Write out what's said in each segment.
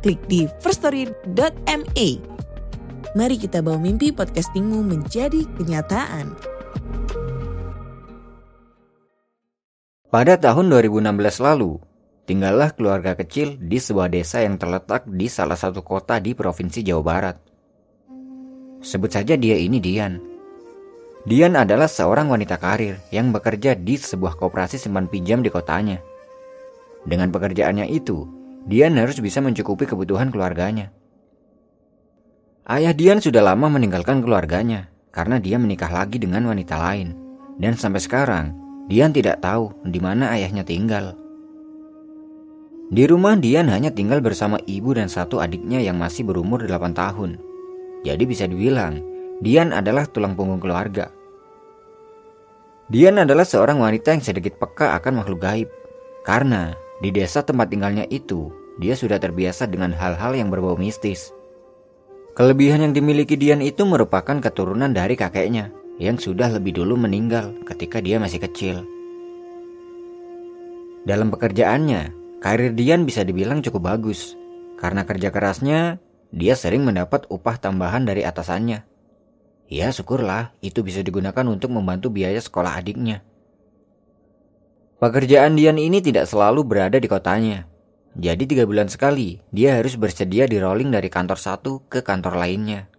klik di firststory.me. Mari kita bawa mimpi podcastingmu menjadi kenyataan. Pada tahun 2016 lalu, tinggallah keluarga kecil di sebuah desa yang terletak di salah satu kota di Provinsi Jawa Barat. Sebut saja dia ini Dian. Dian adalah seorang wanita karir yang bekerja di sebuah koperasi simpan pinjam di kotanya. Dengan pekerjaannya itu, Dian harus bisa mencukupi kebutuhan keluarganya. Ayah Dian sudah lama meninggalkan keluarganya karena dia menikah lagi dengan wanita lain. Dan sampai sekarang, Dian tidak tahu di mana ayahnya tinggal. Di rumah Dian hanya tinggal bersama ibu dan satu adiknya yang masih berumur 8 tahun. Jadi bisa dibilang, Dian adalah tulang punggung keluarga. Dian adalah seorang wanita yang sedikit peka akan makhluk gaib. Karena di desa tempat tinggalnya itu, dia sudah terbiasa dengan hal-hal yang berbau mistis. Kelebihan yang dimiliki Dian itu merupakan keturunan dari kakeknya yang sudah lebih dulu meninggal ketika dia masih kecil. Dalam pekerjaannya, karir Dian bisa dibilang cukup bagus. Karena kerja kerasnya, dia sering mendapat upah tambahan dari atasannya. Ya syukurlah itu bisa digunakan untuk membantu biaya sekolah adiknya. Pekerjaan Dian ini tidak selalu berada di kotanya. Jadi tiga bulan sekali dia harus bersedia di rolling dari kantor satu ke kantor lainnya.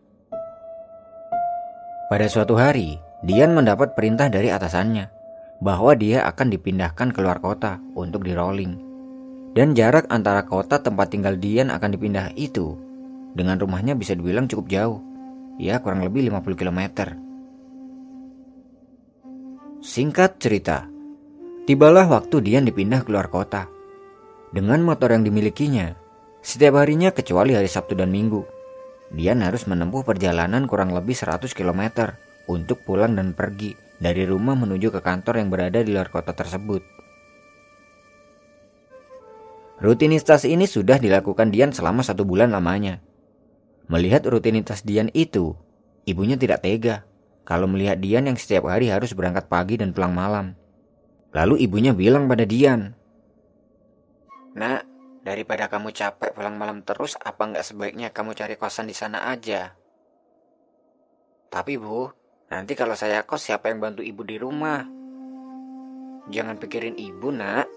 Pada suatu hari, Dian mendapat perintah dari atasannya bahwa dia akan dipindahkan keluar kota untuk di rolling. Dan jarak antara kota tempat tinggal Dian akan dipindah itu dengan rumahnya bisa dibilang cukup jauh ya kurang lebih 50 km. Singkat cerita, tibalah waktu Dian dipindah keluar kota. Dengan motor yang dimilikinya, setiap harinya kecuali hari Sabtu dan Minggu, Dian harus menempuh perjalanan kurang lebih 100 km untuk pulang dan pergi dari rumah menuju ke kantor yang berada di luar kota tersebut. Rutinitas ini sudah dilakukan Dian selama satu bulan lamanya. Melihat rutinitas Dian itu, ibunya tidak tega kalau melihat Dian yang setiap hari harus berangkat pagi dan pulang malam. Lalu ibunya bilang pada Dian, Nak, daripada kamu capek pulang malam terus, apa nggak sebaiknya kamu cari kosan di sana aja? Tapi bu, nanti kalau saya kos siapa yang bantu ibu di rumah? Jangan pikirin ibu nak,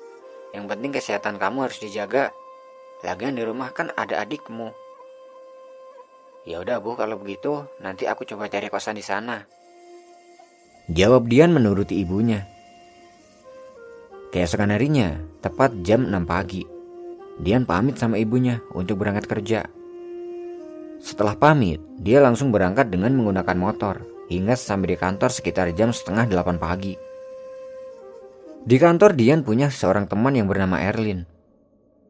yang penting kesehatan kamu harus dijaga. Lagian di rumah kan ada adikmu. Ya udah bu, kalau begitu nanti aku coba cari kosan di sana. Jawab Dian menuruti ibunya. Keesokan harinya, tepat jam 6 pagi, Dian pamit sama ibunya untuk berangkat kerja. Setelah pamit, dia langsung berangkat dengan menggunakan motor hingga sampai di kantor sekitar jam setengah 8 pagi. Di kantor Dian punya seorang teman yang bernama Erlin.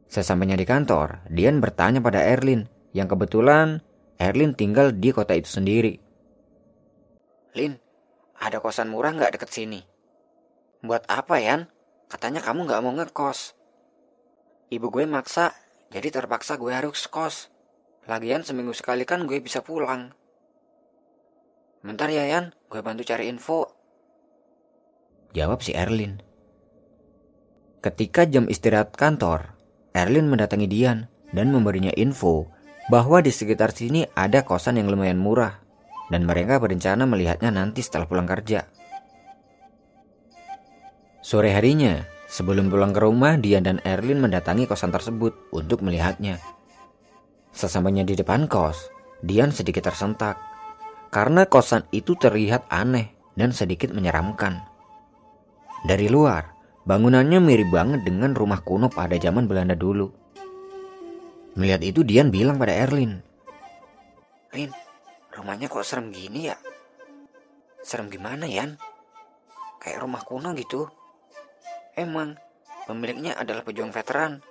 Sesampainya di kantor, Dian bertanya pada Erlin yang kebetulan Erlin tinggal di kota itu sendiri. Lin, ada kosan murah nggak deket sini? Buat apa, Yan? Katanya kamu nggak mau ngekos. Ibu gue maksa, jadi terpaksa gue harus kos. Lagian seminggu sekali kan gue bisa pulang. Bentar ya, Yan. Gue bantu cari info. Jawab si Erlin. Ketika jam istirahat kantor, Erlin mendatangi Dian dan memberinya info bahwa di sekitar sini ada kosan yang lumayan murah dan mereka berencana melihatnya nanti setelah pulang kerja. Sore harinya, sebelum pulang ke rumah, Dian dan Erlin mendatangi kosan tersebut untuk melihatnya. Sesampainya di depan kos, Dian sedikit tersentak karena kosan itu terlihat aneh dan sedikit menyeramkan. Dari luar, bangunannya mirip banget dengan rumah kuno pada zaman Belanda dulu. Melihat itu Dian bilang pada Erlin. Lin, rumahnya kok serem gini ya? Serem gimana Yan? Kayak rumah kuno gitu. Emang, pemiliknya adalah pejuang veteran.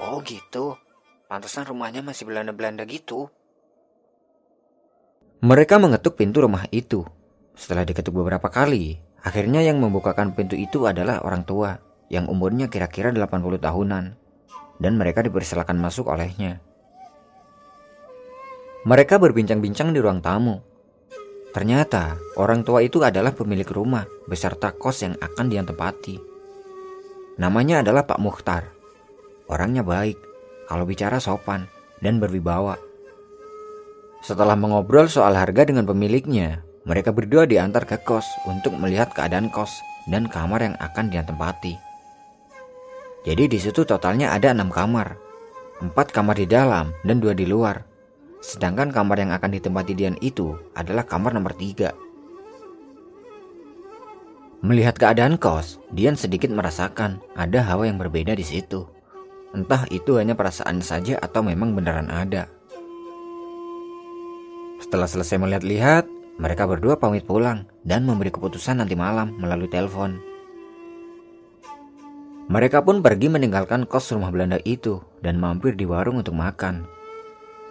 Oh gitu. Pantesan rumahnya masih Belanda-Belanda gitu. Mereka mengetuk pintu rumah itu. Setelah diketuk beberapa kali, akhirnya yang membukakan pintu itu adalah orang tua yang umurnya kira-kira 80 tahunan dan mereka dipersilakan masuk olehnya. Mereka berbincang-bincang di ruang tamu. Ternyata orang tua itu adalah pemilik rumah beserta kos yang akan dia tempati. Namanya adalah Pak Mukhtar. Orangnya baik, kalau bicara sopan dan berwibawa. Setelah mengobrol soal harga dengan pemiliknya, mereka berdua diantar ke kos untuk melihat keadaan kos dan kamar yang akan dia tempati. Jadi di situ totalnya ada enam kamar, empat kamar di dalam dan dua di luar. Sedangkan kamar yang akan ditempati Dian itu adalah kamar nomor tiga. Melihat keadaan kos, Dian sedikit merasakan ada hawa yang berbeda di situ. Entah itu hanya perasaan saja atau memang beneran ada. Setelah selesai melihat-lihat, mereka berdua pamit pulang dan memberi keputusan nanti malam melalui telepon. Mereka pun pergi meninggalkan kos rumah Belanda itu dan mampir di warung untuk makan.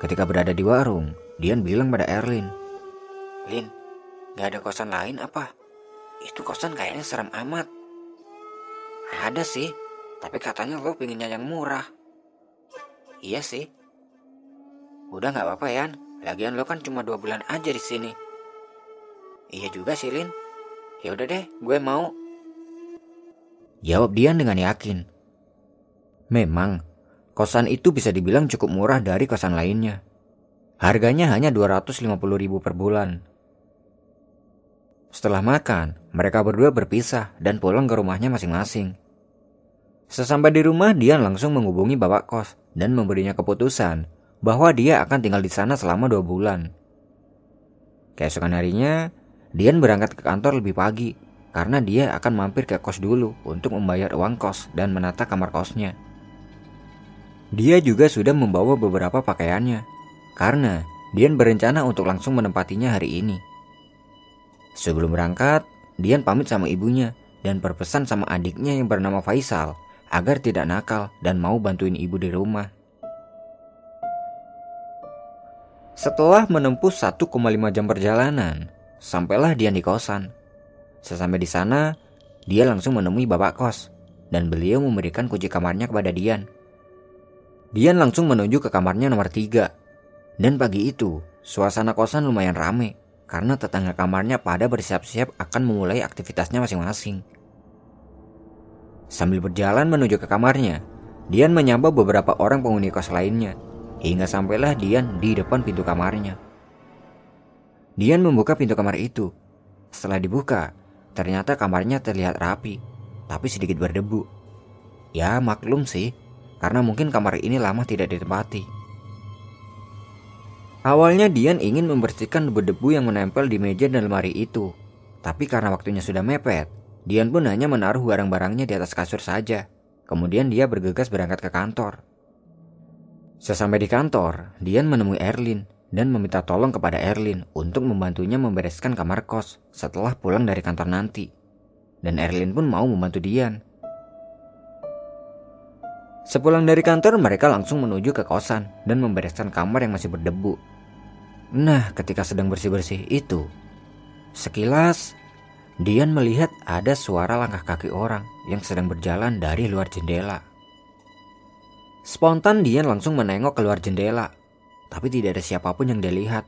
Ketika berada di warung, Dian bilang pada Erlin, Lin, gak ada kosan lain apa? Itu kosan kayaknya serem amat. Ada sih, tapi katanya lo pinginnya yang murah. Iya sih. Udah gak apa-apa ya, Lagian lo kan cuma dua bulan aja di sini. Iya juga sih Lin. Ya udah deh, gue mau. Jawab Dian dengan yakin. Memang, kosan itu bisa dibilang cukup murah dari kosan lainnya. Harganya hanya 250 ribu per bulan. Setelah makan, mereka berdua berpisah dan pulang ke rumahnya masing-masing. Sesampai di rumah, Dian langsung menghubungi bapak kos dan memberinya keputusan bahwa dia akan tinggal di sana selama dua bulan. Keesokan harinya, Dian berangkat ke kantor lebih pagi karena dia akan mampir ke kos dulu untuk membayar uang kos dan menata kamar kosnya. Dia juga sudah membawa beberapa pakaiannya karena Dian berencana untuk langsung menempatinya hari ini. Sebelum berangkat, Dian pamit sama ibunya dan berpesan sama adiknya yang bernama Faisal agar tidak nakal dan mau bantuin ibu di rumah. Setelah menempuh 1,5 jam perjalanan, sampailah Dian di kosan. Sesampai di sana, dia langsung menemui bapak kos dan beliau memberikan kunci kamarnya kepada Dian. Dian langsung menuju ke kamarnya nomor 3. Dan pagi itu, suasana kosan lumayan rame karena tetangga kamarnya pada bersiap-siap akan memulai aktivitasnya masing-masing. Sambil berjalan menuju ke kamarnya, Dian menyapa beberapa orang penghuni kos lainnya hingga sampailah Dian di depan pintu kamarnya. Dian membuka pintu kamar itu. Setelah dibuka, ternyata kamarnya terlihat rapi, tapi sedikit berdebu. Ya maklum sih, karena mungkin kamar ini lama tidak ditempati. Awalnya Dian ingin membersihkan debu-debu yang menempel di meja dan lemari itu. Tapi karena waktunya sudah mepet, Dian pun hanya menaruh barang-barangnya di atas kasur saja. Kemudian dia bergegas berangkat ke kantor. Sesampai di kantor, Dian menemui Erlin dan meminta tolong kepada Erlin untuk membantunya membereskan kamar kos setelah pulang dari kantor nanti. Dan Erlin pun mau membantu Dian. Sepulang dari kantor, mereka langsung menuju ke kosan dan membereskan kamar yang masih berdebu. Nah, ketika sedang bersih-bersih itu, sekilas Dian melihat ada suara langkah kaki orang yang sedang berjalan dari luar jendela. Spontan Dian langsung menengok keluar jendela, tapi tidak ada siapa pun yang dia lihat.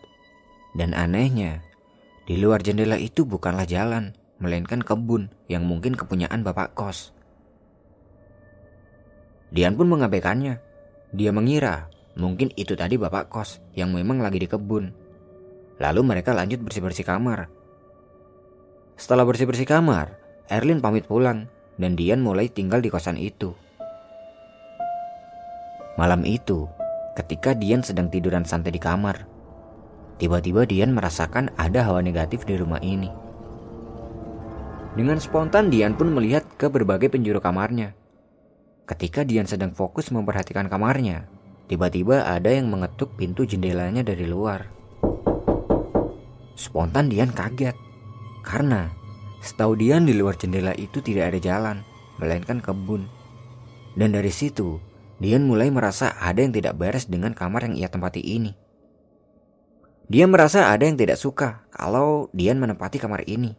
Dan anehnya, di luar jendela itu bukanlah jalan, melainkan kebun yang mungkin kepunyaan bapak kos. Dian pun mengabaikannya. Dia mengira mungkin itu tadi bapak kos yang memang lagi di kebun. Lalu mereka lanjut bersih-bersih kamar. Setelah bersih-bersih kamar, Erlin pamit pulang dan Dian mulai tinggal di kosan itu. Malam itu, ketika Dian sedang tiduran santai di kamar, tiba-tiba Dian merasakan ada hawa negatif di rumah ini. Dengan spontan Dian pun melihat ke berbagai penjuru kamarnya. Ketika Dian sedang fokus memperhatikan kamarnya, tiba-tiba ada yang mengetuk pintu jendelanya dari luar. Spontan Dian kaget, karena setahu Dian di luar jendela itu tidak ada jalan, melainkan kebun. Dan dari situ, Dian mulai merasa ada yang tidak beres dengan kamar yang ia tempati ini. Dia merasa ada yang tidak suka kalau Dian menempati kamar ini.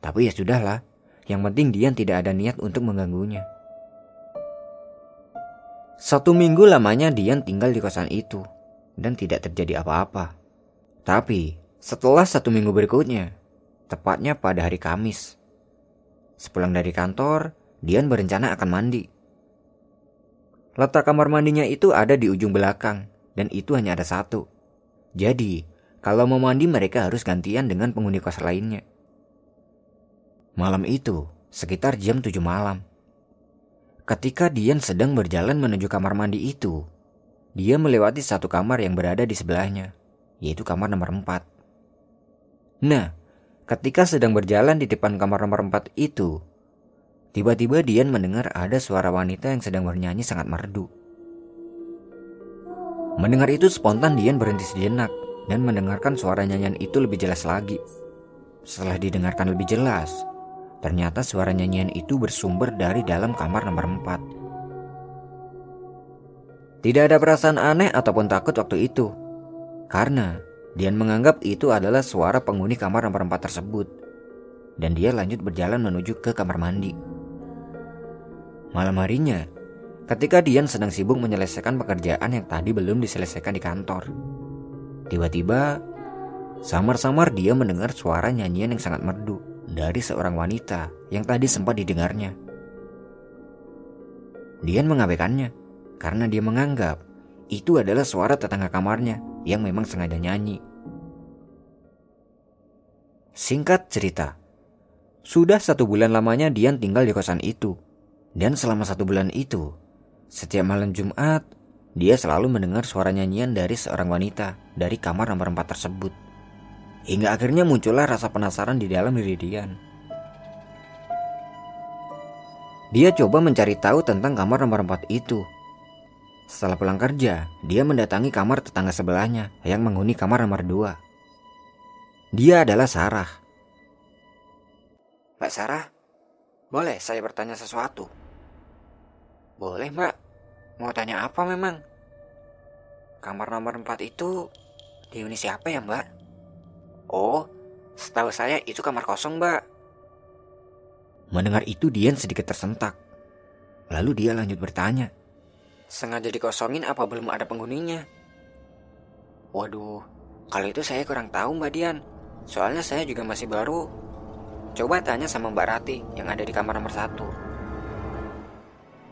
Tapi ya sudahlah, yang penting Dian tidak ada niat untuk mengganggunya. Satu minggu lamanya Dian tinggal di kosan itu dan tidak terjadi apa-apa. Tapi setelah satu minggu berikutnya, tepatnya pada hari Kamis, sepulang dari kantor, Dian berencana akan mandi. Letak kamar mandinya itu ada di ujung belakang, dan itu hanya ada satu. Jadi, kalau mau mandi mereka harus gantian dengan penghuni kos lainnya. Malam itu, sekitar jam 7 malam. Ketika Dian sedang berjalan menuju kamar mandi itu, dia melewati satu kamar yang berada di sebelahnya, yaitu kamar nomor 4. Nah, ketika sedang berjalan di depan kamar nomor 4 itu, Tiba-tiba Dian mendengar ada suara wanita yang sedang bernyanyi sangat merdu. Mendengar itu spontan Dian berhenti sejenak dan mendengarkan suara nyanyian itu lebih jelas lagi. Setelah didengarkan lebih jelas, ternyata suara nyanyian itu bersumber dari dalam kamar nomor 4. Tidak ada perasaan aneh ataupun takut waktu itu. Karena Dian menganggap itu adalah suara penghuni kamar nomor 4 tersebut. Dan dia lanjut berjalan menuju ke kamar mandi. Malam harinya, ketika Dian sedang sibuk menyelesaikan pekerjaan yang tadi belum diselesaikan di kantor. Tiba-tiba, samar-samar dia mendengar suara nyanyian yang sangat merdu dari seorang wanita yang tadi sempat didengarnya. Dian mengabaikannya karena dia menganggap itu adalah suara tetangga kamarnya yang memang sengaja nyanyi. Singkat cerita, sudah satu bulan lamanya Dian tinggal di kosan itu dan selama satu bulan itu, setiap malam Jumat, dia selalu mendengar suara nyanyian dari seorang wanita dari kamar nomor 4 tersebut. Hingga akhirnya muncullah rasa penasaran di dalam diri Dian. Dia coba mencari tahu tentang kamar nomor 4 itu. Setelah pulang kerja, dia mendatangi kamar tetangga sebelahnya yang menghuni kamar nomor 2. Dia adalah Sarah. Mbak Sarah, boleh saya bertanya sesuatu? Boleh mbak, mau tanya apa memang? Kamar nomor 4 itu di unit siapa ya mbak? Oh, setahu saya itu kamar kosong mbak. Mendengar itu Dian sedikit tersentak. Lalu dia lanjut bertanya. Sengaja dikosongin apa belum ada penghuninya? Waduh, kalau itu saya kurang tahu Mbak Dian. Soalnya saya juga masih baru. Coba tanya sama Mbak Rati yang ada di kamar nomor satu.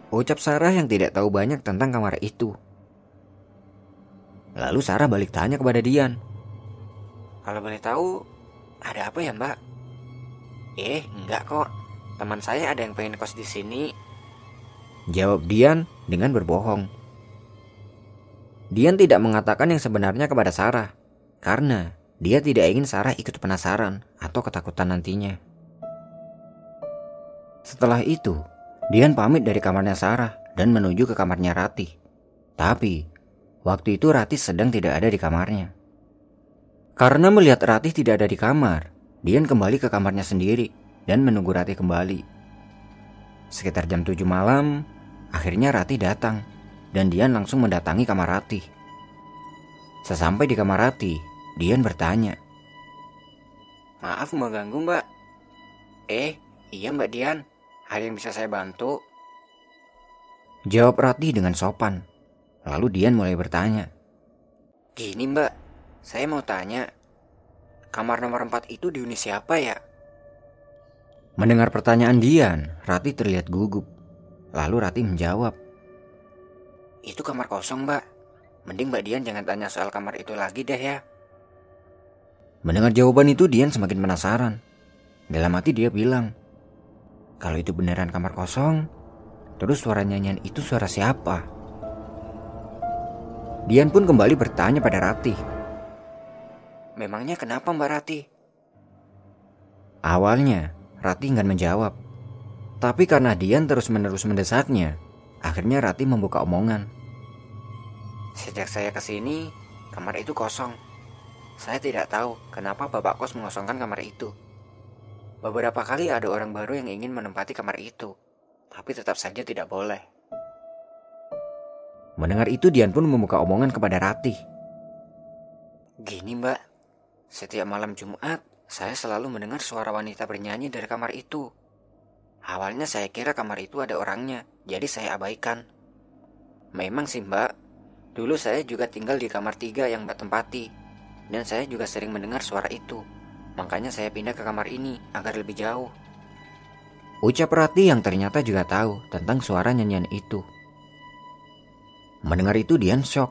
Ucap Sarah yang tidak tahu banyak tentang kamar itu. Lalu Sarah balik tanya kepada Dian. Kalau boleh tahu, ada apa ya mbak? Eh, enggak kok. Teman saya ada yang pengen kos di sini. Jawab Dian dengan berbohong. Dian tidak mengatakan yang sebenarnya kepada Sarah. Karena dia tidak ingin Sarah ikut penasaran atau ketakutan nantinya. Setelah itu, Dian pamit dari kamarnya Sarah dan menuju ke kamarnya Rati. Tapi, waktu itu Rati sedang tidak ada di kamarnya. Karena melihat Rati tidak ada di kamar, Dian kembali ke kamarnya sendiri dan menunggu Rati kembali. Sekitar jam 7 malam, akhirnya Rati datang dan Dian langsung mendatangi kamar Rati. Sesampai di kamar Rati, Dian bertanya. Maaf mengganggu mbak. Eh, iya mbak Dian. Ada yang bisa saya bantu? Jawab Rati dengan sopan. Lalu Dian mulai bertanya. Gini mbak, saya mau tanya. Kamar nomor 4 itu di unit siapa ya? Mendengar pertanyaan Dian, Rati terlihat gugup. Lalu Rati menjawab. Itu kamar kosong mbak. Mending mbak Dian jangan tanya soal kamar itu lagi deh ya. Mendengar jawaban itu Dian semakin penasaran. Dalam hati dia bilang, kalau itu beneran kamar kosong, terus suara nyanyian itu suara siapa? Dian pun kembali bertanya pada Rati. Memangnya kenapa Mbak Rati? Awalnya, Rati enggan menjawab. Tapi karena Dian terus-menerus mendesaknya, akhirnya Rati membuka omongan. Sejak saya ke sini, kamar itu kosong. Saya tidak tahu kenapa Bapak Kos mengosongkan kamar itu. Beberapa kali ada orang baru yang ingin menempati kamar itu, tapi tetap saja tidak boleh. Mendengar itu Dian pun membuka omongan kepada Ratih. Gini mbak, setiap malam Jumat saya selalu mendengar suara wanita bernyanyi dari kamar itu. Awalnya saya kira kamar itu ada orangnya, jadi saya abaikan. Memang sih mbak, dulu saya juga tinggal di kamar tiga yang mbak tempati. Dan saya juga sering mendengar suara itu. Makanya saya pindah ke kamar ini agar lebih jauh. Ucap Ratih yang ternyata juga tahu tentang suara nyanyian itu. Mendengar itu Dian shock.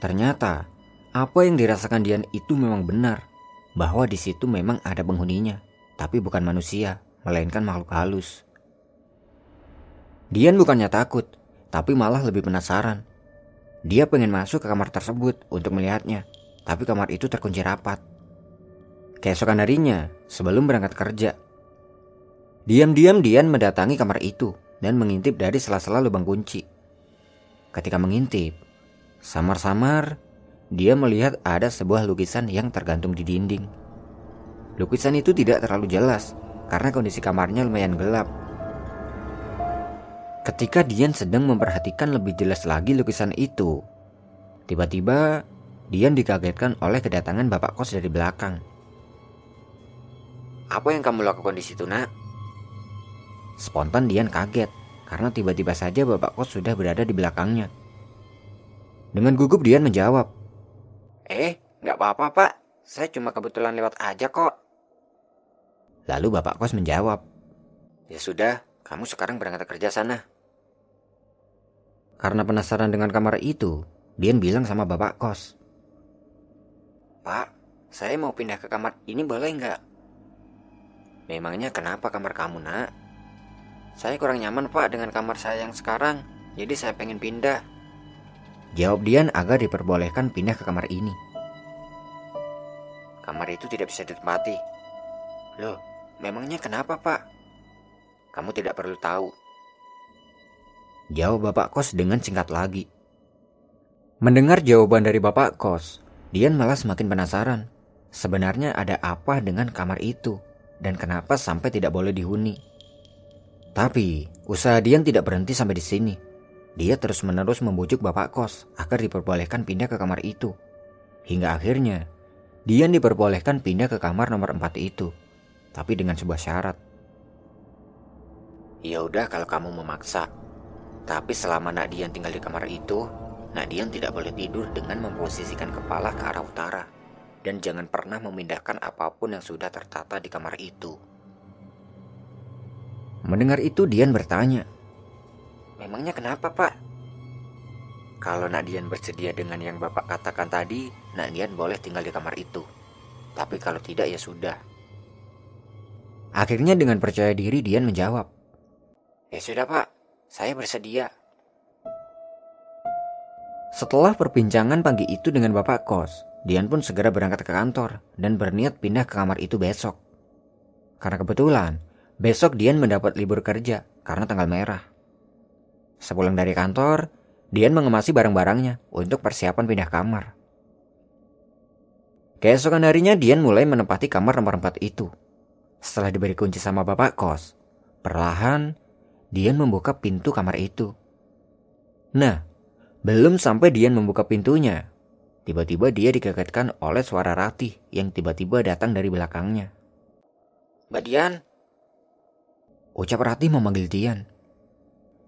Ternyata apa yang dirasakan Dian itu memang benar. Bahwa di situ memang ada penghuninya. Tapi bukan manusia, melainkan makhluk halus. Dian bukannya takut, tapi malah lebih penasaran. Dia pengen masuk ke kamar tersebut untuk melihatnya, tapi kamar itu terkunci rapat. Keesokan harinya, sebelum berangkat kerja, diam-diam Dian mendatangi kamar itu dan mengintip dari sela-sela lubang kunci. Ketika mengintip, samar-samar dia melihat ada sebuah lukisan yang tergantung di dinding. Lukisan itu tidak terlalu jelas karena kondisi kamarnya lumayan gelap. Ketika Dian sedang memperhatikan lebih jelas lagi lukisan itu, tiba-tiba Dian dikagetkan oleh kedatangan bapak kos dari belakang. Apa yang kamu lakukan di situ, nak? Spontan Dian kaget karena tiba-tiba saja bapak kos sudah berada di belakangnya. Dengan gugup Dian menjawab, Eh, nggak apa-apa pak, saya cuma kebetulan lewat aja kok. Lalu bapak kos menjawab, Ya sudah, kamu sekarang berangkat kerja sana. Karena penasaran dengan kamar itu, Dian bilang sama bapak kos, Pak, saya mau pindah ke kamar ini boleh nggak? Memangnya kenapa kamar kamu nak? Saya kurang nyaman pak dengan kamar saya yang sekarang, jadi saya pengen pindah. Jawab Dian agar diperbolehkan pindah ke kamar ini. Kamar itu tidak bisa ditempati. Loh, memangnya kenapa pak? Kamu tidak perlu tahu. Jawab bapak kos dengan singkat lagi. Mendengar jawaban dari bapak kos, Dian malah semakin penasaran. Sebenarnya ada apa dengan kamar itu dan kenapa sampai tidak boleh dihuni? Tapi usaha Dian tidak berhenti sampai di sini. Dia terus-menerus membujuk bapak kos agar diperbolehkan pindah ke kamar itu. Hingga akhirnya, Dian diperbolehkan pindah ke kamar nomor 4 itu. Tapi dengan sebuah syarat. Ya udah kalau kamu memaksa. Tapi selama Nak Dian tinggal di kamar itu, Nak Dian tidak boleh tidur dengan memposisikan kepala ke arah utara. Dan jangan pernah memindahkan apa pun yang sudah tertata di kamar itu. Mendengar itu Dian bertanya, Memangnya kenapa pak? Kalau Nak Dian bersedia dengan yang bapak katakan tadi, Nak Dian boleh tinggal di kamar itu. Tapi kalau tidak ya sudah. Akhirnya dengan percaya diri Dian menjawab, Ya sudah pak, saya bersedia. Setelah perbincangan pagi itu dengan bapak kos, Dian pun segera berangkat ke kantor dan berniat pindah ke kamar itu besok. Karena kebetulan, besok Dian mendapat libur kerja karena tanggal merah. Sepulang dari kantor, Dian mengemasi barang-barangnya untuk persiapan pindah kamar. Keesokan harinya Dian mulai menempati kamar nomor 4 itu. Setelah diberi kunci sama bapak kos, perlahan Dian membuka pintu kamar itu. Nah, belum sampai Dian membuka pintunya, tiba-tiba dia dikagetkan oleh suara Ratih yang tiba-tiba datang dari belakangnya. Mbak Dian, Ucap Ratih memanggil Dian.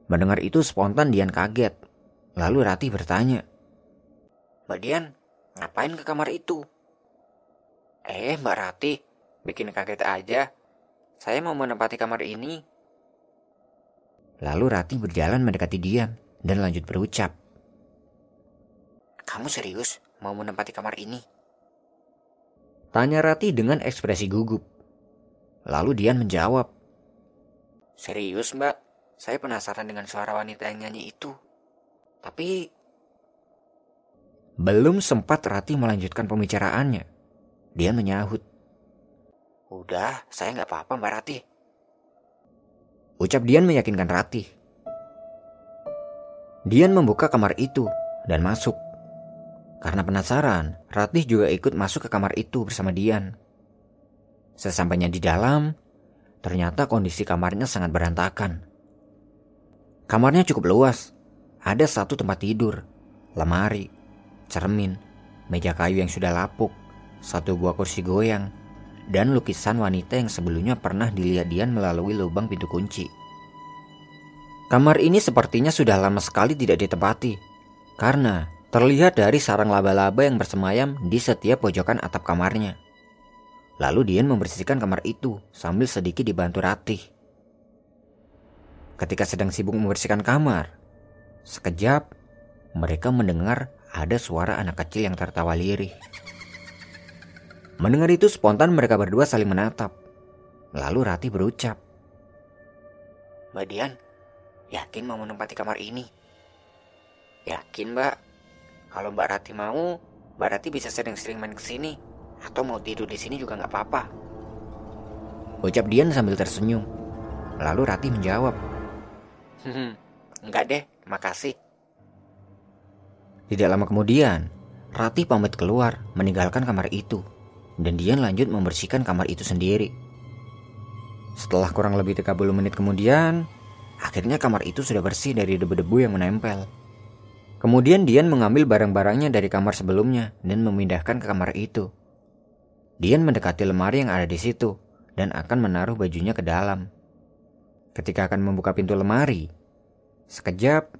Mendengar itu spontan Dian kaget. Lalu Ratih bertanya, Mbak Dian, ngapain ke kamar itu? Eh, Mbak Rati, bikin kaget aja. Saya mau menempati kamar ini. Lalu Ratih berjalan mendekati Dian dan lanjut berucap. Kamu serius mau menempati kamar ini? Tanya Ratih dengan ekspresi gugup. Lalu Dian menjawab, Serius mbak, saya penasaran dengan suara wanita yang nyanyi itu. Tapi belum sempat Ratih melanjutkan pembicaraannya. Dian menyahut, udah, saya nggak apa-apa mbak Rati. Ucap Dian meyakinkan Ratih. Dian membuka kamar itu dan masuk. Karena penasaran, Ratih juga ikut masuk ke kamar itu bersama Dian. Sesampainya di dalam, ternyata kondisi kamarnya sangat berantakan. Kamarnya cukup luas, ada satu tempat tidur, lemari, cermin, meja kayu yang sudah lapuk, satu buah kursi goyang, dan lukisan wanita yang sebelumnya pernah dilihat Dian melalui lubang pintu kunci. Kamar ini sepertinya sudah lama sekali tidak ditempati, karena terlihat dari sarang laba-laba yang bersemayam di setiap pojokan atap kamarnya. Lalu Dian membersihkan kamar itu sambil sedikit dibantu Ratih. Ketika sedang sibuk membersihkan kamar, sekejap mereka mendengar ada suara anak kecil yang tertawa lirih. Mendengar itu spontan mereka berdua saling menatap. Lalu Rati berucap. Mbak Dian, yakin mau menempati kamar ini? Yakin mbak. Kalau Mbak Rati mau, Mbak Rati bisa sering-sering main ke sini. Atau mau tidur di sini juga nggak apa-apa. Ucap Dian sambil tersenyum. Lalu Rati menjawab. Hmm, enggak deh, makasih. Tidak lama kemudian, Ratih pamit keluar meninggalkan kamar itu dan Dian lanjut membersihkan kamar itu sendiri. Setelah kurang lebih 30 menit kemudian, akhirnya kamar itu sudah bersih dari debu-debu yang menempel. Kemudian Dian mengambil barang-barangnya dari kamar sebelumnya dan memindahkan ke kamar itu. Dian mendekati lemari yang ada di situ dan akan menaruh bajunya ke dalam. Ketika akan membuka pintu lemari, sekejap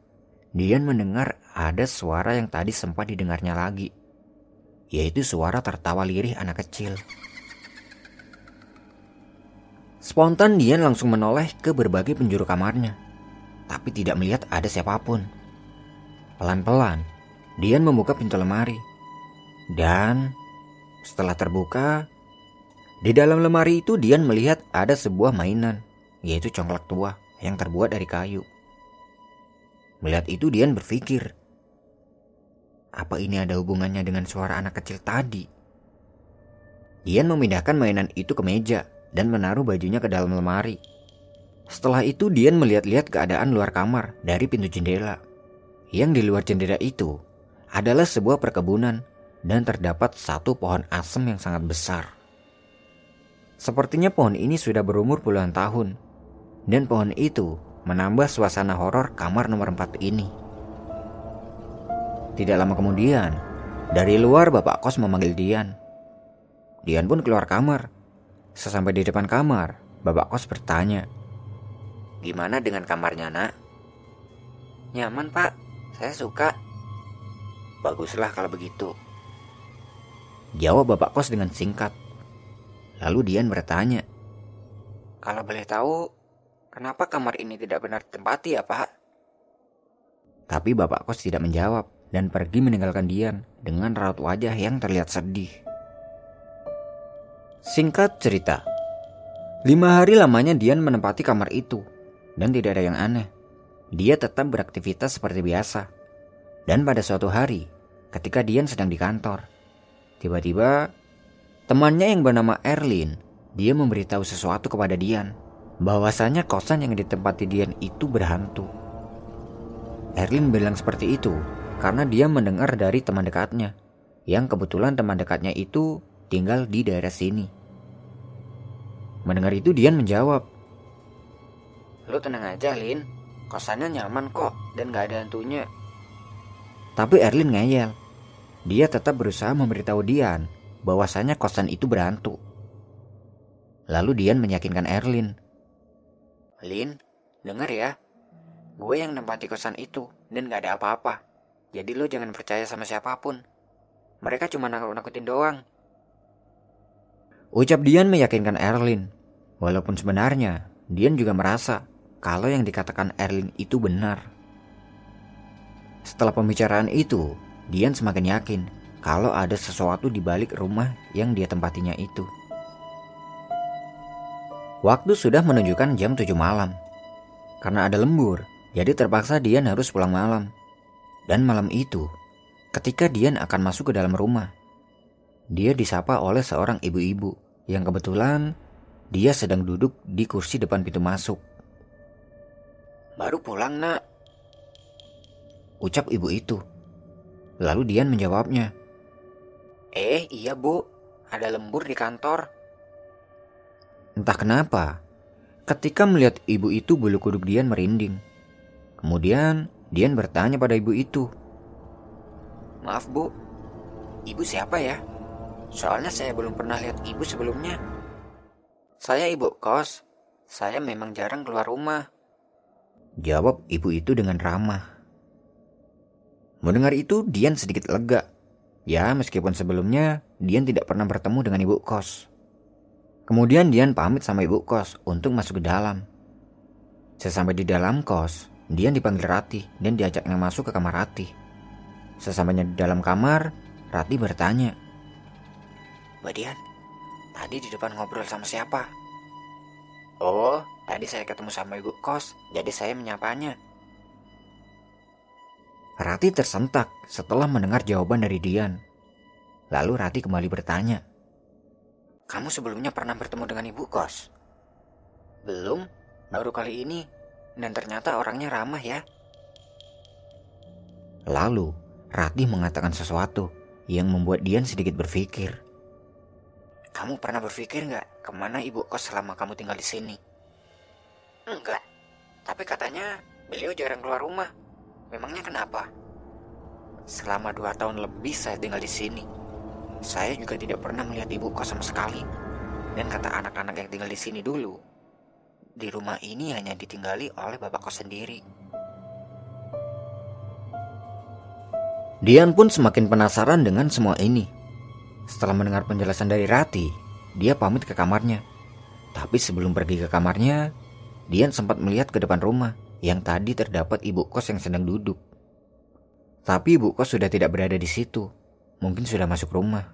Dian mendengar ada suara yang tadi sempat didengarnya lagi, yaitu suara tertawa lirih anak kecil. Spontan Dian langsung menoleh ke berbagai penjuru kamarnya, tapi tidak melihat ada siapa pun. Pelan-pelan, Dian membuka pintu lemari. Dan setelah terbuka, di dalam lemari itu Dian melihat ada sebuah mainan, yaitu congklak tua yang terbuat dari kayu. Melihat itu Dian berpikir, apa ini ada hubungannya dengan suara anak kecil tadi? Dian memindahkan mainan itu ke meja dan menaruh bajunya ke dalam lemari. Setelah itu Dian melihat-lihat keadaan luar kamar dari pintu jendela. Yang di luar jendela itu adalah sebuah perkebunan dan terdapat satu pohon asem yang sangat besar. Sepertinya pohon ini sudah berumur puluhan tahun dan pohon itu menambah suasana horor kamar nomor 4 ini. Tidak lama kemudian, dari luar bapak kos memanggil Dian. Dian pun keluar kamar. Sesampai di depan kamar, bapak kos bertanya, Gimana dengan kamarnya nak? Nyaman pak, saya suka. Baguslah kalau begitu. Jawab bapak kos dengan singkat. Lalu Dian bertanya, Kalau boleh tahu, Kenapa kamar ini tidak benar ditempati ya pak? Tapi bapak kos tidak menjawab dan pergi meninggalkan Dian dengan raut wajah yang terlihat sedih. Singkat cerita, lima hari lamanya Dian menempati kamar itu dan tidak ada yang aneh. Dia tetap beraktivitas seperti biasa. Dan pada suatu hari, ketika Dian sedang di kantor, tiba-tiba temannya yang bernama Erlin, dia memberitahu sesuatu kepada Dian bahwasanya kosan yang ditempati Dian itu berhantu. Erlin bilang seperti itu karena dia mendengar dari teman dekatnya, yang kebetulan teman dekatnya itu tinggal di daerah sini. Mendengar itu Dian menjawab, Lu tenang aja Lin, kosannya nyaman kok dan gak ada hantunya. Tapi Erlin ngeyel. Dia tetap berusaha memberitahu Dian bahwasanya kosan itu berhantu. Lalu Dian meyakinkan Erlin Lin, denger ya. Gue yang nempati kosan itu dan gak ada apa-apa. Jadi lo jangan percaya sama siapa pun. Mereka cuma nakut-nakutin doang. Ucap Dian meyakinkan Erlin. Walaupun sebenarnya Dian juga merasa kalau yang dikatakan Erlin itu benar. Setelah pembicaraan itu, Dian semakin yakin kalau ada sesuatu di balik rumah yang dia tempatinya itu. Waktu sudah menunjukkan jam 7 malam. Karena ada lembur, jadi terpaksa Dian harus pulang malam. Dan malam itu, ketika Dian akan masuk ke dalam rumah, dia disapa oleh seorang ibu-ibu yang kebetulan dia sedang duduk di kursi depan pintu masuk. Baru pulang nak. Ucap ibu itu. Lalu Dian menjawabnya. Eh iya bu, ada lembur di kantor. Entah kenapa, ketika melihat ibu itu bulu kuduk Dian merinding. Kemudian Dian bertanya pada ibu itu. Maaf bu, ibu siapa ya? Soalnya saya belum pernah lihat ibu sebelumnya. Saya ibu kos, saya memang jarang keluar rumah. Jawab ibu itu dengan ramah. Mendengar itu, Dian sedikit lega. Ya, meskipun sebelumnya Dian tidak pernah bertemu dengan ibu kos. Kemudian Dian pamit sama ibu kos untuk masuk ke dalam. Sesampai di dalam kos, Dian dipanggil Rati dan diajaknya masuk ke kamar Rati. Sesampainya di dalam kamar, Rati bertanya. Mbak Dian, tadi di depan ngobrol sama siapa? Oh, tadi saya ketemu sama ibu kos, jadi saya menyapanya. Rati tersentak setelah mendengar jawaban dari Dian. Lalu Rati kembali bertanya. Kamu sebelumnya pernah bertemu dengan ibu kos? Belum, baru kali ini. Dan ternyata orangnya ramah ya. Lalu, Rati mengatakan sesuatu yang membuat Dian sedikit berpikir. Kamu pernah berpikir nggak ke mana ibu kos selama kamu tinggal di sini? Enggak, tapi katanya beliau jarang keluar rumah. Memangnya kenapa? Selama dua tahun lebih saya tinggal di sini. Saya juga tidak pernah melihat ibu kos sama sekali. Dan kata anak-anak yang tinggal di sini dulu, di rumah ini hanya ditinggali oleh bapak kos sendiri. Dian pun semakin penasaran dengan semua ini. Setelah mendengar penjelasan dari Rati, dia pamit ke kamarnya. Tapi sebelum pergi ke kamarnya, Dian sempat melihat ke depan rumah yang tadi terdapat ibu kos yang sedang duduk. Tapi ibu kos sudah tidak berada di situ. Mungkin sudah masuk rumah.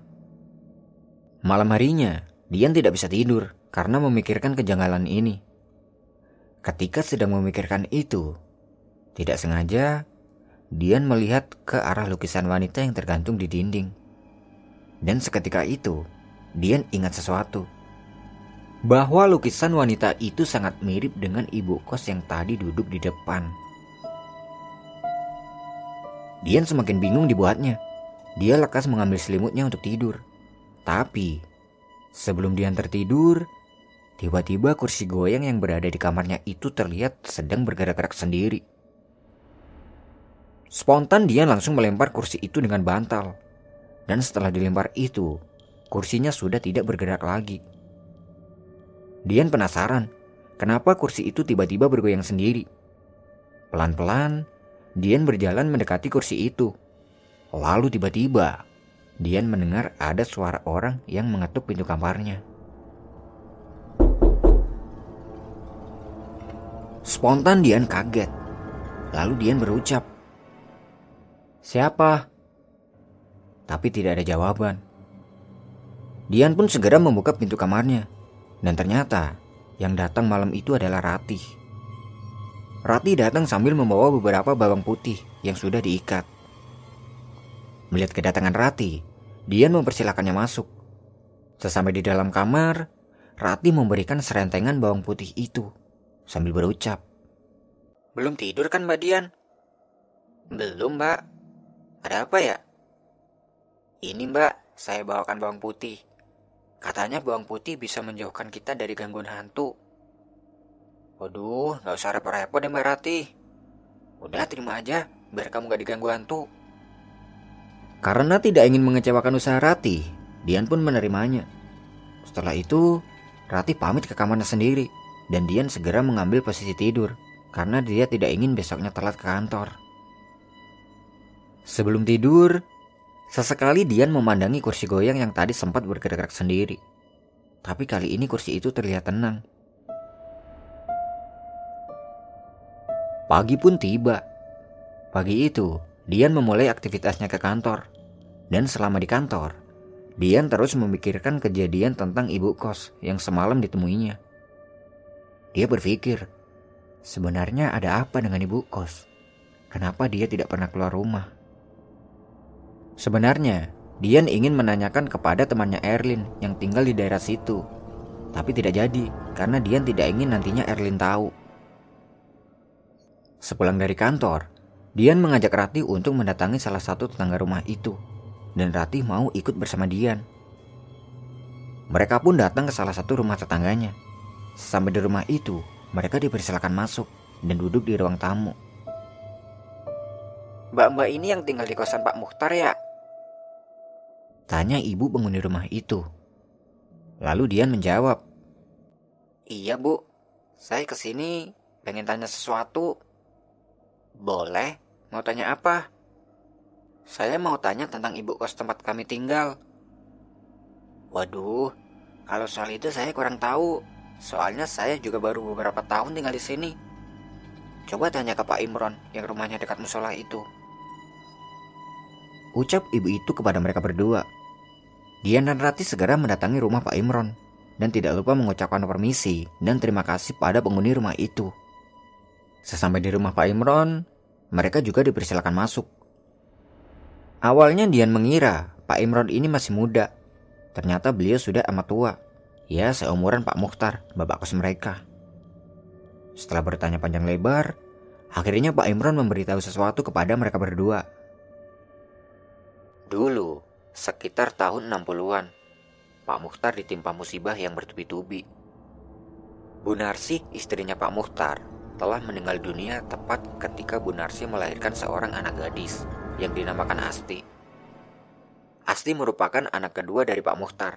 Malam harinya, Dian tidak bisa tidur karena memikirkan kejanggalan ini. Ketika sedang memikirkan itu, tidak sengaja Dian melihat ke arah lukisan wanita yang tergantung di dinding. Dan seketika itu, Dian ingat sesuatu bahwa lukisan wanita itu sangat mirip dengan ibu kos yang tadi duduk di depan. Dian semakin bingung dibuatnya. Dia lekas mengambil selimutnya untuk tidur. Tapi, sebelum Dian tertidur, tiba-tiba kursi goyang yang berada di kamarnya itu terlihat sedang bergerak-gerak sendiri. Spontan Dian langsung melempar kursi itu dengan bantal. Dan setelah dilempar itu, kursinya sudah tidak bergerak lagi. Dian penasaran, kenapa kursi itu tiba-tiba bergoyang sendiri. Pelan-pelan, Dian berjalan mendekati kursi itu. Lalu tiba-tiba, Dian mendengar ada suara orang yang mengetuk pintu kamarnya. Spontan Dian kaget. Lalu Dian berucap, "Siapa?" Tapi tidak ada jawaban. Dian pun segera membuka pintu kamarnya. Dan ternyata yang datang malam itu adalah Rati. Rati datang sambil membawa beberapa bawang putih yang sudah diikat. Melihat kedatangan Rati, Dian mempersilahkannya masuk. Sesampai di dalam kamar, Rati memberikan serentengan bawang putih itu sambil berucap. Belum tidur kan Mbak Dian? Belum Mbak. Ada apa ya? Ini Mbak, saya bawakan bawang putih. Katanya bawang putih bisa menjauhkan kita dari gangguan hantu. Waduh, gak usah repot-repot deh Mbak Rati. Udah terima aja, biar kamu gak diganggu hantu. Karena tidak ingin mengecewakan usaha Rati, Dian pun menerimanya. Setelah itu, Rati pamit ke kamarnya sendiri, dan Dian segera mengambil posisi tidur, karena dia tidak ingin besoknya telat ke kantor. Sebelum tidur, Sesekali Dian memandangi kursi goyang yang tadi sempat bergerak sendiri. Tapi kali ini kursi itu terlihat tenang. Pagi pun tiba. Pagi itu, Dian memulai aktivitasnya ke kantor. Dan selama di kantor, Dian terus memikirkan kejadian tentang ibu kos yang semalam ditemuinya. Dia berpikir, sebenarnya ada apa dengan ibu kos? Kenapa dia tidak pernah keluar rumah? Sebenarnya, Dian ingin menanyakan kepada temannya Erlin yang tinggal di daerah situ. Tapi tidak jadi, karena Dian tidak ingin nantinya Erlin tahu. Sepulang dari kantor, Dian mengajak Rati untuk mendatangi salah satu tetangga rumah itu. Dan Rati mau ikut bersama Dian. Mereka pun datang ke salah satu rumah tetangganya. Sampai di rumah itu, mereka dipersilakan masuk dan duduk di ruang tamu. Mbak-mbak ini yang tinggal di kosan Pak Mukhtar ya? Tanya ibu penghuni rumah itu. Lalu Dian menjawab. Iya bu, saya ke sini pengen tanya sesuatu. Boleh, mau tanya apa? Saya mau tanya tentang ibu kos tempat kami tinggal. Waduh, kalau soal itu saya kurang tahu. Soalnya saya juga baru beberapa tahun tinggal di sini. Coba tanya ke Pak Imron yang rumahnya dekat musola itu. Ucap ibu itu kepada mereka berdua. Dian dan Rati segera mendatangi rumah Pak Imron dan tidak lupa mengucapkan permisi dan terima kasih pada penghuni rumah itu. Sesampai di rumah Pak Imron, mereka juga dipersilakan masuk. Awalnya Dian mengira Pak Imron ini masih muda. Ternyata beliau sudah amat tua. Ya, seumuran Pak Mukhtar, bapak kos mereka. Setelah bertanya panjang lebar, akhirnya Pak Imron memberitahu sesuatu kepada mereka berdua. Dulu, Sekitar tahun 60-an, Pak Mukhtar ditimpa musibah yang bertubi-tubi. Bu Narsi, istrinya Pak Mukhtar, telah meninggal dunia tepat ketika Bu Narsi melahirkan seorang anak gadis yang dinamakan Asti. Asti merupakan anak kedua dari Pak Mukhtar.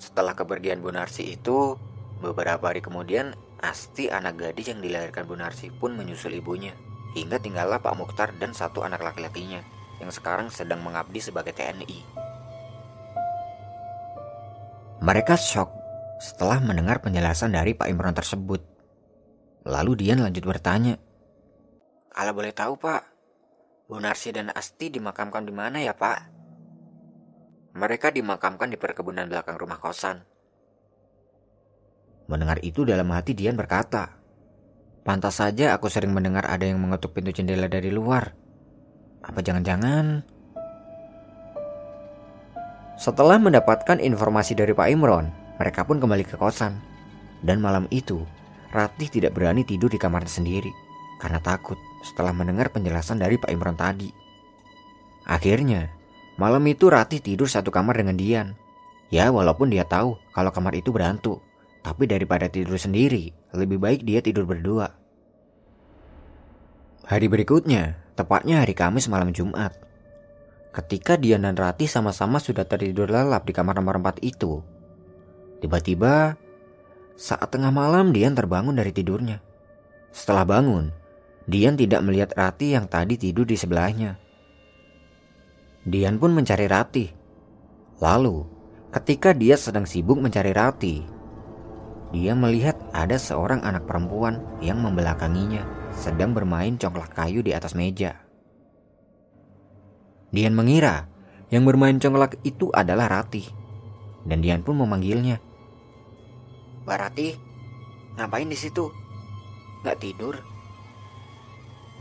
Setelah kepergian Bu Narsi itu, beberapa hari kemudian Asti anak gadis yang dilahirkan Bu Narsi pun menyusul ibunya, hingga tinggallah Pak Mukhtar dan satu anak laki-lakinya yang sekarang sedang mengabdi sebagai TNI. Mereka shock setelah mendengar penjelasan dari Pak Imron tersebut. Lalu Dian lanjut bertanya. Kalau boleh tahu Pak, Bu Narsi dan Asti dimakamkan di mana ya Pak? Mereka dimakamkan di perkebunan belakang rumah kosan. Mendengar itu dalam hati Dian berkata, Pantas saja aku sering mendengar ada yang mengetuk pintu jendela dari luar. Apa jangan-jangan... Setelah mendapatkan informasi dari Pak Imron, mereka pun kembali ke kosan. Dan malam itu, Ratih tidak berani tidur di kamarnya sendiri karena takut setelah mendengar penjelasan dari Pak Imron tadi. Akhirnya, malam itu Ratih tidur satu kamar dengan Dian. Ya, walaupun dia tahu kalau kamar itu berhantu, tapi daripada tidur sendiri, lebih baik dia tidur berdua. Hari berikutnya, tepatnya hari Kamis malam Jumat. Ketika Dian dan Rati sama-sama sudah tertidur lelap di kamar nomor 4 itu. Tiba-tiba, saat tengah malam Dian terbangun dari tidurnya. Setelah bangun, Dian tidak melihat Rati yang tadi tidur di sebelahnya. Dian pun mencari Rati. Lalu, ketika dia sedang sibuk mencari Rati, dia melihat ada seorang anak perempuan yang membelakanginya sedang bermain congklak kayu di atas meja. Dian mengira yang bermain congklak itu adalah Rati. Dan Dian pun memanggilnya. Mbak Rati, ngapain di situ? Gak tidur?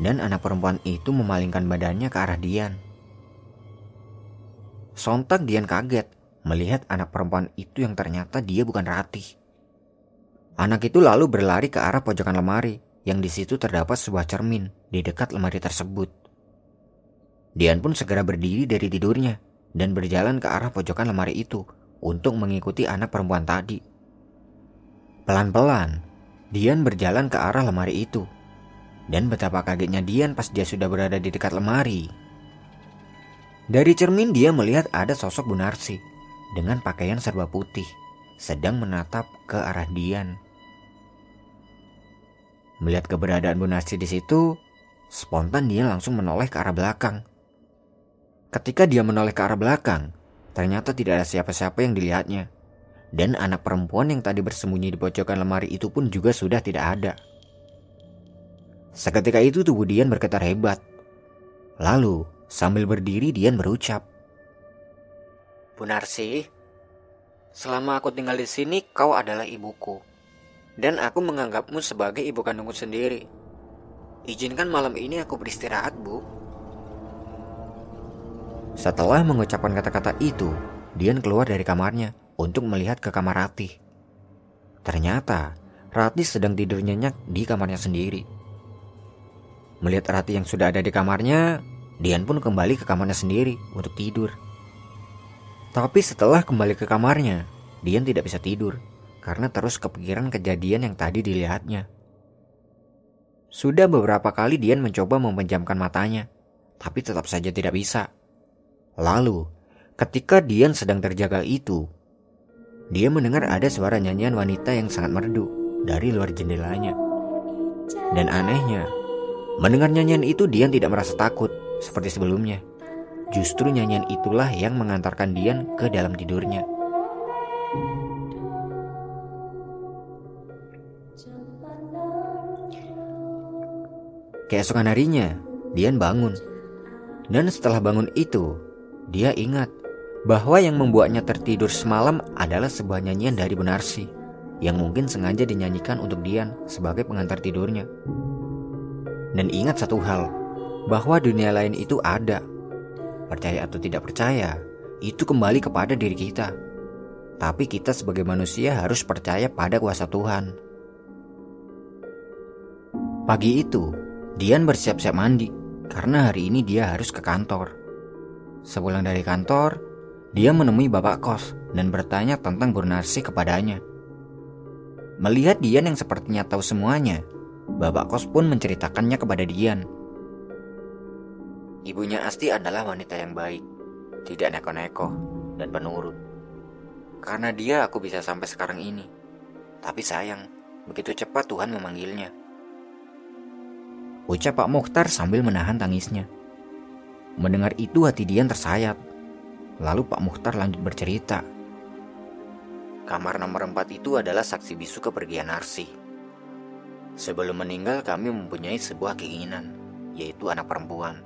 Dan anak perempuan itu memalingkan badannya ke arah Dian. Sontak Dian kaget melihat anak perempuan itu yang ternyata dia bukan Rati. Anak itu lalu berlari ke arah pojokan lemari yang di situ terdapat sebuah cermin di dekat lemari tersebut. Dian pun segera berdiri dari tidurnya dan berjalan ke arah pojokan lemari itu untuk mengikuti anak perempuan tadi. Pelan-pelan, Dian berjalan ke arah lemari itu. Dan betapa kagetnya Dian pas dia sudah berada di dekat lemari. Dari cermin dia melihat ada sosok Bunarsi dengan pakaian serba putih sedang menatap ke arah Dian. Melihat keberadaan Bu Nasi di situ, spontan dia langsung menoleh ke arah belakang. Ketika dia menoleh ke arah belakang, ternyata tidak ada siapa-siapa yang dilihatnya. Dan anak perempuan yang tadi bersembunyi di pojokan lemari itu pun juga sudah tidak ada. Seketika itu tubuh Dian bergetar hebat. Lalu, sambil berdiri Dian berucap. Bu Narsi, selama aku tinggal di sini kau adalah ibuku dan aku menganggapmu sebagai ibu kandungku sendiri. Izinkan malam ini aku beristirahat, Bu. Setelah mengucapkan kata-kata itu, Dian keluar dari kamarnya untuk melihat ke kamar Rati. Ternyata, Rati sedang tidur nyenyak di kamarnya sendiri. Melihat Rati yang sudah ada di kamarnya, Dian pun kembali ke kamarnya sendiri untuk tidur. Tapi setelah kembali ke kamarnya, Dian tidak bisa tidur karena terus kepikiran kejadian yang tadi dilihatnya. Sudah beberapa kali Dian mencoba memejamkan matanya, tapi tetap saja tidak bisa. Lalu, ketika Dian sedang terjaga itu, dia mendengar ada suara nyanyian wanita yang sangat merdu dari luar jendelanya. Dan anehnya, mendengar nyanyian itu Dian tidak merasa takut seperti sebelumnya. Justru nyanyian itulah yang mengantarkan Dian ke dalam tidurnya. Keesokan harinya, Dian bangun. Dan setelah bangun itu, dia ingat bahwa yang membuatnya tertidur semalam adalah sebuah nyanyian dari Bunarsi yang mungkin sengaja dinyanyikan untuk Dian sebagai pengantar tidurnya. Dan ingat satu hal, bahwa dunia lain itu ada. Percaya atau tidak percaya, itu kembali kepada diri kita. Tapi kita sebagai manusia harus percaya pada kuasa Tuhan. Pagi itu, Dian bersiap-siap mandi karena hari ini dia harus ke kantor. Sepulang dari kantor, dia menemui bapak kos dan bertanya tentang Burnarsi kepadanya. Melihat Dian yang sepertinya tahu semuanya, bapak kos pun menceritakannya kepada Dian. Ibunya Asti adalah wanita yang baik, tidak neko-neko, dan penurut. Karena dia aku bisa sampai sekarang ini. Tapi sayang, begitu cepat Tuhan memanggilnya. Ucap Pak Mukhtar sambil menahan tangisnya. Mendengar itu hati Dian tersayat. Lalu Pak Mukhtar lanjut bercerita. Kamar nomor 4 itu adalah saksi bisu kepergian Narsi. Sebelum meninggal kami mempunyai sebuah keinginan, yaitu anak perempuan.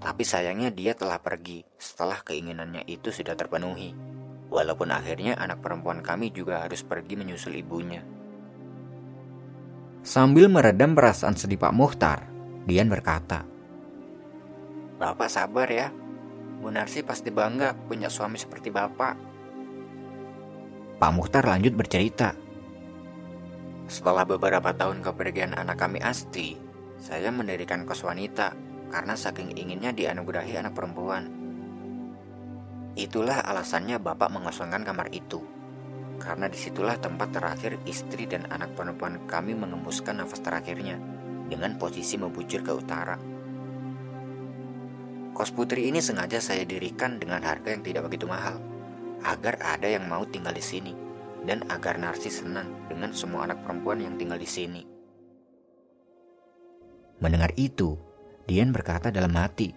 Tapi sayangnya dia telah pergi setelah keinginannya itu sudah terpenuhi. Walaupun akhirnya anak perempuan kami juga harus pergi menyusul ibunya. Sambil meredam perasaan sedih Pak Muhtar, Dian berkata, Bapak sabar ya, Bu Narsi pasti bangga punya suami seperti Bapak. Pak Muhtar lanjut bercerita. Setelah beberapa tahun kepergian anak kami Asti, saya mendirikan kos wanita karena saking inginnya dianugerahi anak perempuan. Itulah alasannya Bapak mengosongkan kamar itu karena di situlah tempat terakhir istri dan anak perempuan kami mengembuskan nafas terakhirnya dengan posisi membujur ke utara. Kos putri ini sengaja saya dirikan dengan harga yang tidak begitu mahal, agar ada yang mau tinggal di sini, dan agar Narsis senang dengan semua anak perempuan yang tinggal di sini. Mendengar itu, Dian berkata dalam hati,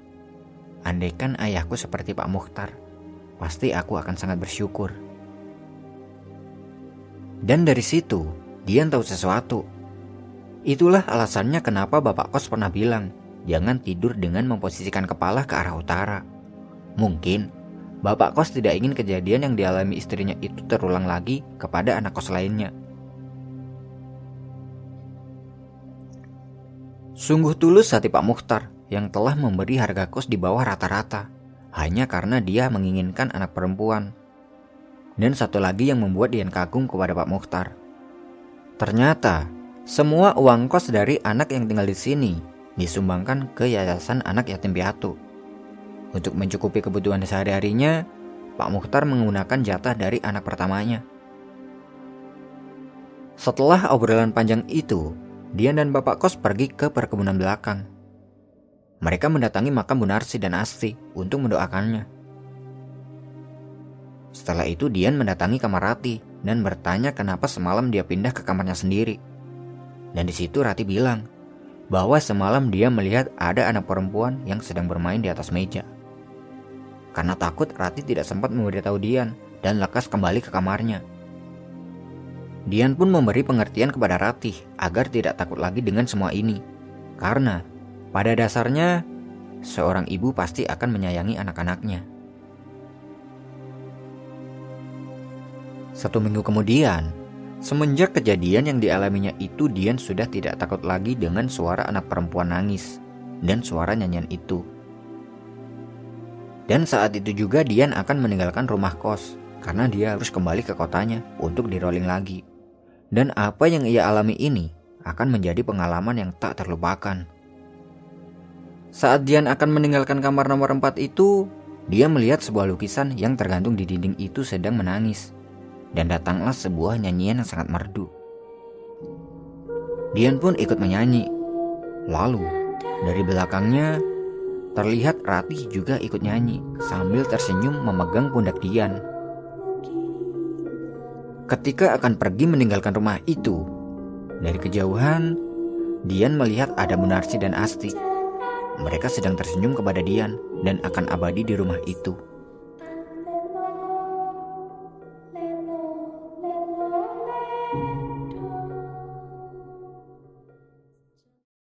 Andaikan ayahku seperti Pak Mukhtar, pasti aku akan sangat bersyukur dan dari situ, Dian tahu sesuatu. Itulah alasannya kenapa Bapak Kos pernah bilang, jangan tidur dengan memposisikan kepala ke arah utara. Mungkin Bapak Kos tidak ingin kejadian yang dialami istrinya itu terulang lagi kepada anak kos lainnya. Sungguh tulus hati Pak Mukhtar yang telah memberi harga kos di bawah rata-rata hanya karena dia menginginkan anak perempuan dan satu lagi yang membuat Dian kagum kepada Pak Mukhtar. Ternyata, semua uang kos dari anak yang tinggal di sini disumbangkan ke Yayasan Anak Yatim Piatu. Untuk mencukupi kebutuhan sehari-harinya, Pak Mukhtar menggunakan jatah dari anak pertamanya. Setelah obrolan panjang itu, Dian dan Bapak Kos pergi ke perkebunan belakang. Mereka mendatangi makam Bunarsi dan Asti untuk mendoakannya. Setelah itu Dian mendatangi kamar Rati dan bertanya kenapa semalam dia pindah ke kamarnya sendiri. Dan di situ Rati bilang bahwa semalam dia melihat ada anak perempuan yang sedang bermain di atas meja. Karena takut Rati tidak sempat memberitahu Dian dan lekas kembali ke kamarnya. Dian pun memberi pengertian kepada Rati agar tidak takut lagi dengan semua ini. Karena pada dasarnya seorang ibu pasti akan menyayangi anak-anaknya. Satu minggu kemudian, semenjak kejadian yang dialaminya itu Dian sudah tidak takut lagi dengan suara anak perempuan nangis dan suara nyanyian itu. Dan saat itu juga Dian akan meninggalkan rumah kos karena dia harus kembali ke kotanya untuk di rolling lagi. Dan apa yang ia alami ini akan menjadi pengalaman yang tak terlupakan. Saat Dian akan meninggalkan kamar nomor 4 itu, dia melihat sebuah lukisan yang tergantung di dinding itu sedang menangis dan datanglah sebuah nyanyian yang sangat merdu. Dian pun ikut menyanyi. Lalu, dari belakangnya, Terlihat Ratih juga ikut nyanyi sambil tersenyum memegang pundak Dian. Ketika akan pergi meninggalkan rumah itu, dari kejauhan, Dian melihat ada Munarsi dan Asti. Mereka sedang tersenyum kepada Dian dan akan abadi di rumah itu.